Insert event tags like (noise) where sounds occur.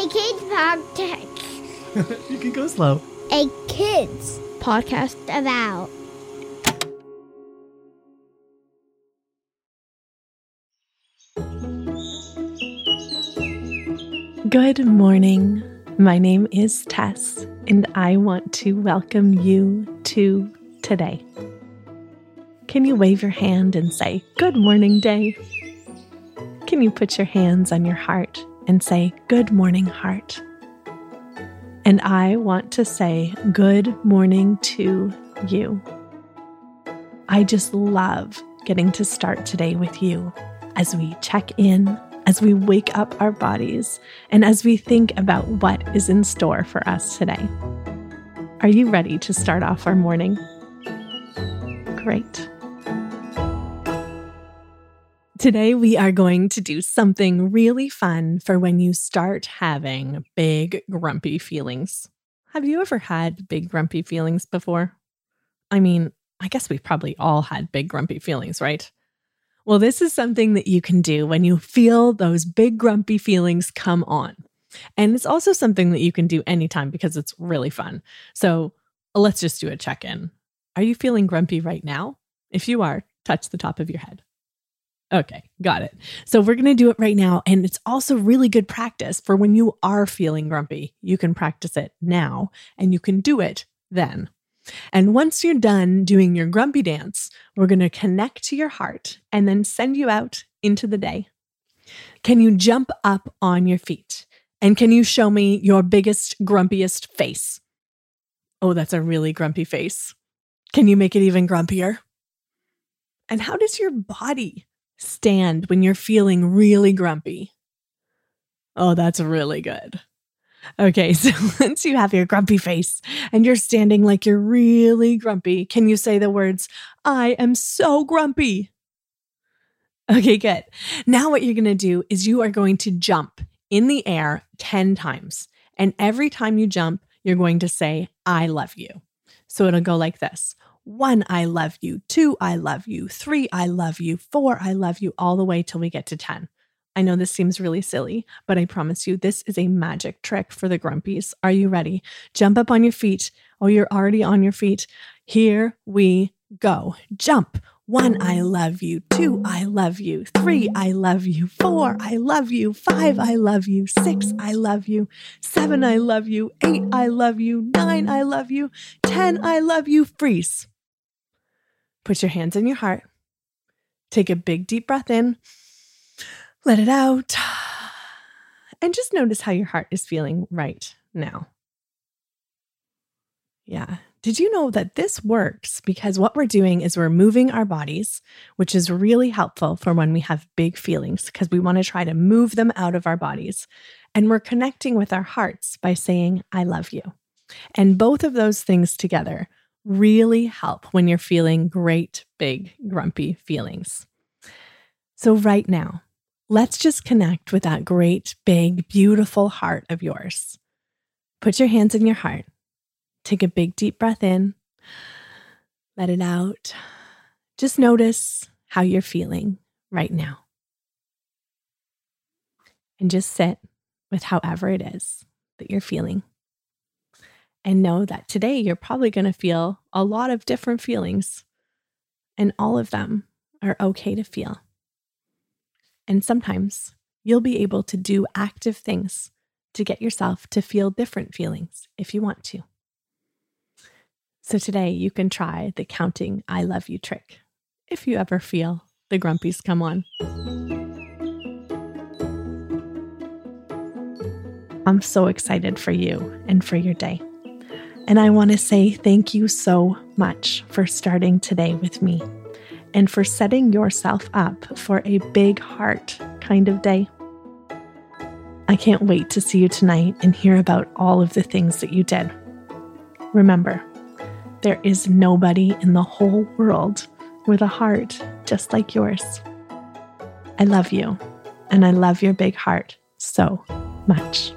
A kids podcast. (laughs) you can go slow. A kids podcast about. Good morning. My name is Taes, and I want to welcome you to today. Can you wave your hand and say, Good morning, day? Can you put your hands on your heart and say, Good morning, heart? And I want to say, Good morning to you. I just love getting to start today with you as we check in as we wake up our bodies and as we think about what is in store for us today. Are you ready to start off our morning? Great. Today, we are going to do something really fun for when you start having big, grumpy feelings. Have you ever had big, grumpy feelings before? I mean, I guess we've probably all had big, grumpy feelings, right? Well, this is something that you can do when you feel those big grumpy feelings come on. And it's also something that you can do anytime because it's really fun. So let's just do a check in. Are you feeling grumpy right now? If you are, touch the top of your head. Okay, got it. So we're going to do it right now. And it's also really good practice for when you are feeling grumpy. You can practice it now and you can do it then. And once you're done doing your grumpy dance, we're going to connect to your heart and then send you out into the day. Can you jump up on your feet? And can you show me your biggest, grumpiest face? Oh, that's a really grumpy face. Can you make it even grumpier? And how does your body stand when you're feeling really grumpy? Oh, that's really good. Okay, (laughs) so once you have your grumpy face and you're standing like you're really grumpy, can you say the words, I am so grumpy? Okay, good. Now, what you're going to do is you are going to jump in the air 10 times. And every time you jump, you're going to say, I love you. So it'll go like this one, I love you. Two, I love you. Three, I love you. Four, I love you, all the way till we get to 10. I know this seems really silly, but I promise you, this is a magic trick for the grumpies. Are you ready? Jump up on your feet. Oh, you're already on your feet. Here we go. Jump. One, I love you. Two, I love you. Three, I love you. Four, I love you. Five, I love you. Six, I love you. Seven, I love you. Eight, I love you. Nine, I love you. Ten, I love you. Freeze. Put your hands in your heart. Take a big deep breath in. Let it out. And just notice how your heart is feeling right now. Yeah. Did you know that this works? Because what we're doing is we're moving our bodies, which is really helpful for when we have big feelings, because we want to try to move them out of our bodies. And we're connecting with our hearts by saying, I love you. And both of those things together really help when you're feeling great, big, grumpy feelings. So, right now, let's just connect with that great, big, beautiful heart of yours. Put your hands in your heart. Take a big, deep breath in. Let it out. Just notice how you're feeling right now. And just sit with however it is that you're feeling. And know that today you're probably going to feel a lot of different feelings, and all of them are okay to feel. And sometimes you'll be able to do active things to get yourself to feel different feelings if you want to. So today you can try the counting I love you trick if you ever feel the grumpies come on. I'm so excited for you and for your day. And I want to say thank you so much for starting today with me and for setting yourself up for a big heart kind of day. I can't wait to see you tonight and hear about all of the things that you did. Remember, there is nobody in the whole world with a heart just like yours. I love you, and I love your big heart so much.